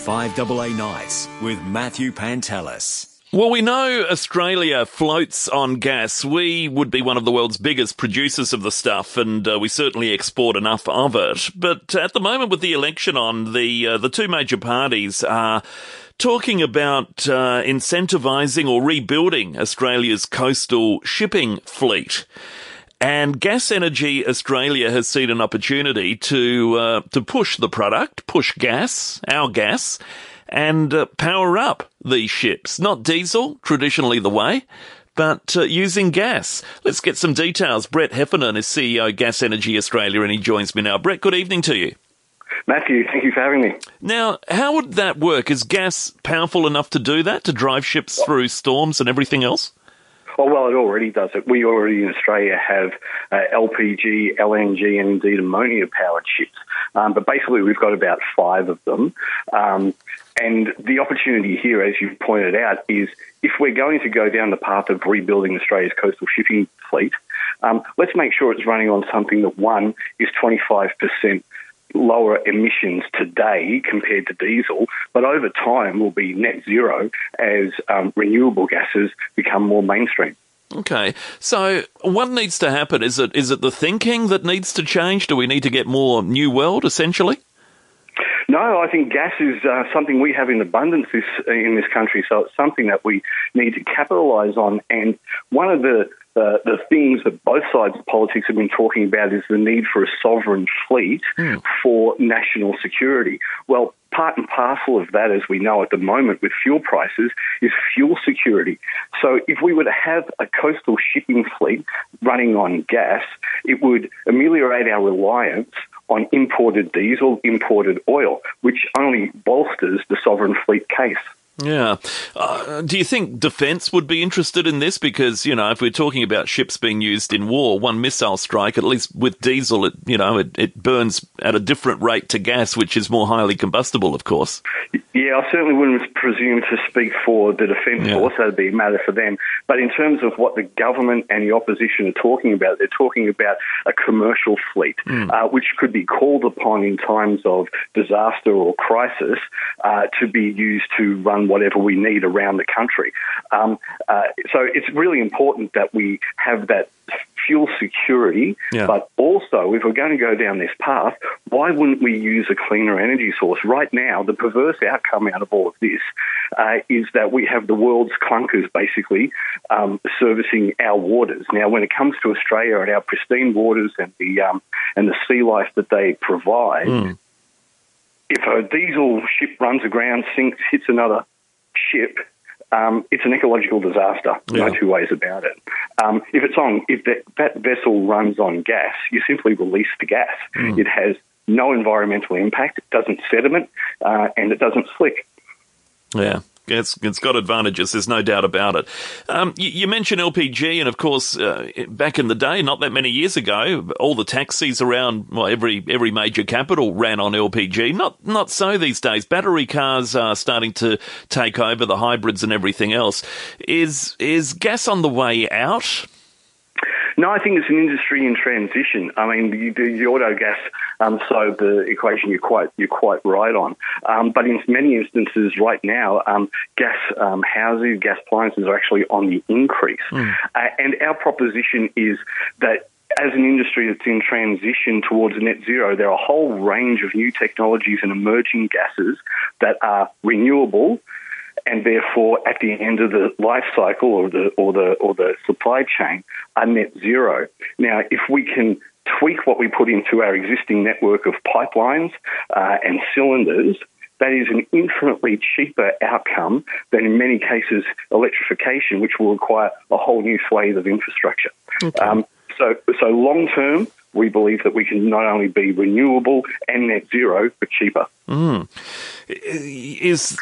5AA Nights with Matthew Pantelis. Well, we know Australia floats on gas. We would be one of the world's biggest producers of the stuff, and uh, we certainly export enough of it. But at the moment, with the election on, the uh, the two major parties are talking about uh, incentivising or rebuilding Australia's coastal shipping fleet. And Gas Energy Australia has seen an opportunity to uh, to push the product, push gas, our gas, and uh, power up these ships. Not diesel, traditionally the way, but uh, using gas. Let's get some details. Brett Heffernan is CEO Gas Energy Australia, and he joins me now. Brett, good evening to you. Matthew, thank you for having me. Now, how would that work? Is gas powerful enough to do that, to drive ships through storms and everything else? Oh, well, it already does it. We already in Australia have uh, LPG, LNG, and indeed ammonia powered ships. Um, but basically, we've got about five of them. Um, and the opportunity here, as you pointed out, is if we're going to go down the path of rebuilding Australia's coastal shipping fleet, um, let's make sure it's running on something that, one, is 25% lower emissions today compared to diesel, but over time will be net zero as um, renewable gases become more mainstream. Okay, so what needs to happen? Is it is it the thinking that needs to change? Do we need to get more New World essentially? No, I think gas is uh, something we have in abundance this, in this country, so it's something that we need to capitalise on. And one of the uh, the things that both sides of politics have been talking about is the need for a sovereign fleet mm. for national security. Well, part and parcel of that, as we know at the moment with fuel prices, is fuel security. So if we were to have a coastal shipping fleet running on gas, it would ameliorate our reliance on imported diesel, imported oil, which only bolsters the sovereign fleet case. Yeah. Uh, do you think defence would be interested in this? Because, you know, if we're talking about ships being used in war, one missile strike, at least with diesel, it, you know, it, it burns at a different rate to gas, which is more highly combustible, of course. Yeah, I certainly wouldn't presume to speak for the Defence yeah. Force. That'd be a matter for them. But in terms of what the government and the opposition are talking about, they're talking about a commercial fleet, mm. uh, which could be called upon in times of disaster or crisis uh, to be used to run whatever we need around the country. Um, uh, so it's really important that we have that fuel security, yeah. but also if we're going to go down this path, why wouldn't we use a cleaner energy source? Right now, the perverse outcome out of all of this uh, is that we have the world's clunkers basically um, servicing our waters. Now, when it comes to Australia and our pristine waters and the um, and the sea life that they provide. Mm. If a diesel ship runs aground, sinks, hits another ship, um, it's an ecological disaster. Yeah. No two ways about it. Um, if it's on, if that, that, vessel runs on gas, you simply release the gas. Mm. It has no environmental impact. It doesn't sediment, uh, and it doesn't slick. Yeah. It's, it's got advantages. There's no doubt about it. Um, you, you, mentioned LPG, and of course, uh, back in the day, not that many years ago, all the taxis around well, every every major capital ran on LPG. Not not so these days. Battery cars are starting to take over the hybrids and everything else. Is is gas on the way out? No, I think it's an industry in transition. I mean, the, the auto gas um, so the equation you're quite you're quite right on. Um, but in many instances, right now, um, gas um, houses, gas appliances are actually on the increase. Mm. Uh, and our proposition is that as an industry that's in transition towards net zero, there are a whole range of new technologies and emerging gases that are renewable and therefore at the end of the life cycle or the or the or the supply chain are net zero. Now, if we can tweak what we put into our existing network of pipelines uh, and cylinders, that is an infinitely cheaper outcome than in many cases electrification, which will require a whole new swathe of infrastructure. Okay. Um, so, so long term, we believe that we can not only be renewable and net zero, but cheaper. Mm. Is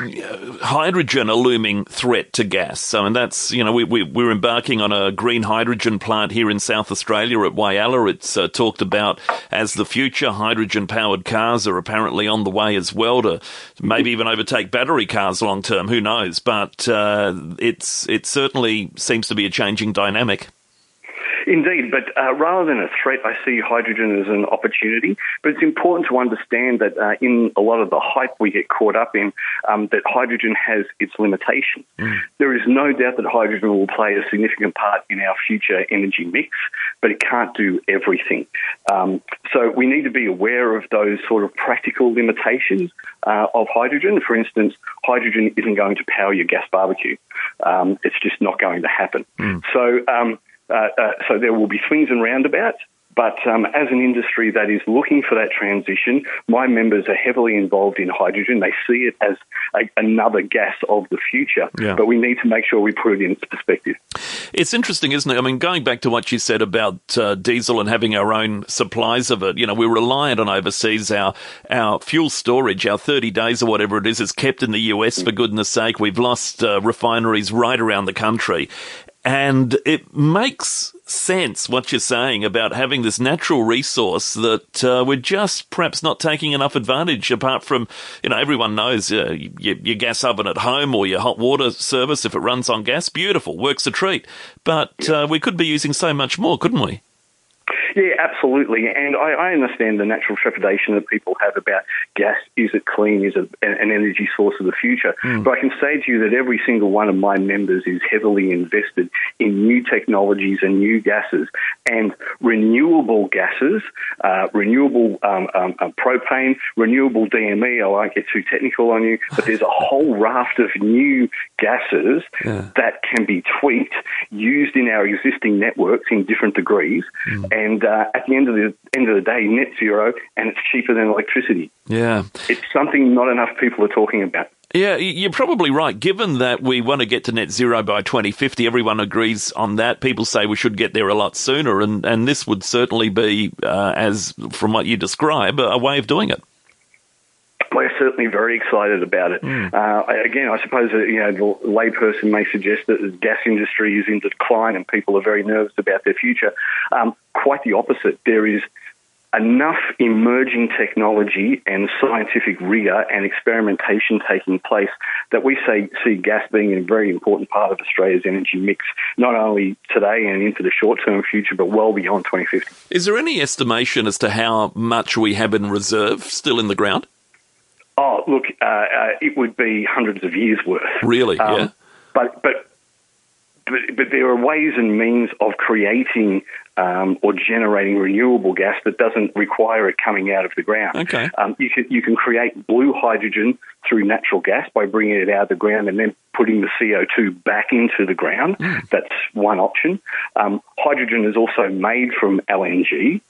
hydrogen a looming threat to gas? I mean, that's, you know, we, we, we're embarking on a green hydrogen plant here in South Australia at Whyalla. It's uh, talked about as the future. Hydrogen powered cars are apparently on the way as well to maybe even overtake battery cars long term. Who knows? But uh, it's it certainly seems to be a changing dynamic. Indeed, but uh, rather than a threat, I see hydrogen as an opportunity. But it's important to understand that uh, in a lot of the hype we get caught up in, um, that hydrogen has its limitations. Mm. There is no doubt that hydrogen will play a significant part in our future energy mix, but it can't do everything. Um, so we need to be aware of those sort of practical limitations uh, of hydrogen. For instance, hydrogen isn't going to power your gas barbecue. Um, it's just not going to happen. Mm. So um, uh, uh, so there will be swings and roundabouts. But um, as an industry that is looking for that transition, my members are heavily involved in hydrogen. They see it as a, another gas of the future, yeah. but we need to make sure we put it in its perspective. It's interesting, isn't it? I mean, going back to what you said about uh, diesel and having our own supplies of it, you know, we're reliant on overseas. Our our fuel storage, our 30 days or whatever it is, is kept in the US, for goodness sake. We've lost uh, refineries right around the country. And it makes sense what you're saying about having this natural resource that uh, we're just perhaps not taking enough advantage. Apart from, you know, everyone knows uh, your, your, gas oven at home or your hot water service if it runs on gas, beautiful, works a treat. But uh, we could be using so much more, couldn't we? Yeah, absolutely. And I, I, understand the natural trepidation that people have about gas. Is it clean? Is it an energy source of the future? Mm. But I can say to you that every single one of my members is heavily invested in new technologies and new gases and renewable gases, uh, renewable um, um, uh, propane, renewable DME. I won't get too technical on you, but there's a whole raft of new gases yeah. that can be tweaked, used in our existing networks in different degrees, mm. and uh, at the end of the end of the day, net zero, and it's cheaper than electricity. Yeah, it's something not enough people are talking about. Yeah, you're probably right. Given that we want to get to net zero by 2050, everyone agrees on that. People say we should get there a lot sooner, and, and this would certainly be, uh, as from what you describe, a way of doing it certainly very excited about it. Mm. Uh, again, I suppose that, you know the layperson may suggest that the gas industry is in decline and people are very nervous about their future. Um, quite the opposite. There is enough emerging technology and scientific rigor and experimentation taking place that we say, see gas being a very important part of Australia's energy mix, not only today and into the short term future, but well beyond 2050. Is there any estimation as to how much we have in reserve still in the ground? Look, uh, uh, it would be hundreds of years worth. Really? Um, yeah. But, but but, but there are ways and means of creating um, or generating renewable gas that doesn't require it coming out of the ground. Okay. Um, you can you can create blue hydrogen through natural gas by bringing it out of the ground and then putting the CO2 back into the ground. Mm. That's one option. Um, hydrogen is also made from LNG,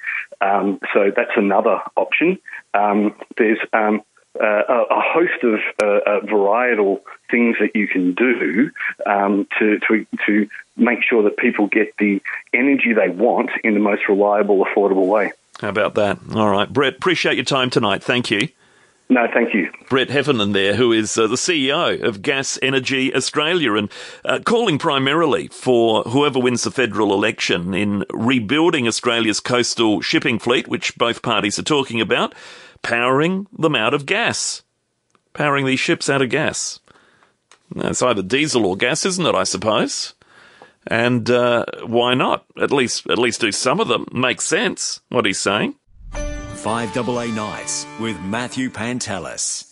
um, so that's another option. Um, there's um, uh, a, host of uh, uh, varietal things that you can do um, to, to, to make sure that people get the energy they want in the most reliable, affordable way. How about that? All right, Brett, appreciate your time tonight. Thank you. No, thank you. Brett Heffernan there, who is uh, the CEO of Gas Energy Australia and uh, calling primarily for whoever wins the federal election in rebuilding Australia's coastal shipping fleet, which both parties are talking about powering them out of gas. Powering these ships out of gas. It's either diesel or gas, isn't it, I suppose? And uh, why not? At least, at least do some of them. Makes sense, what he's saying. 5AA Nights with Matthew Pantelis.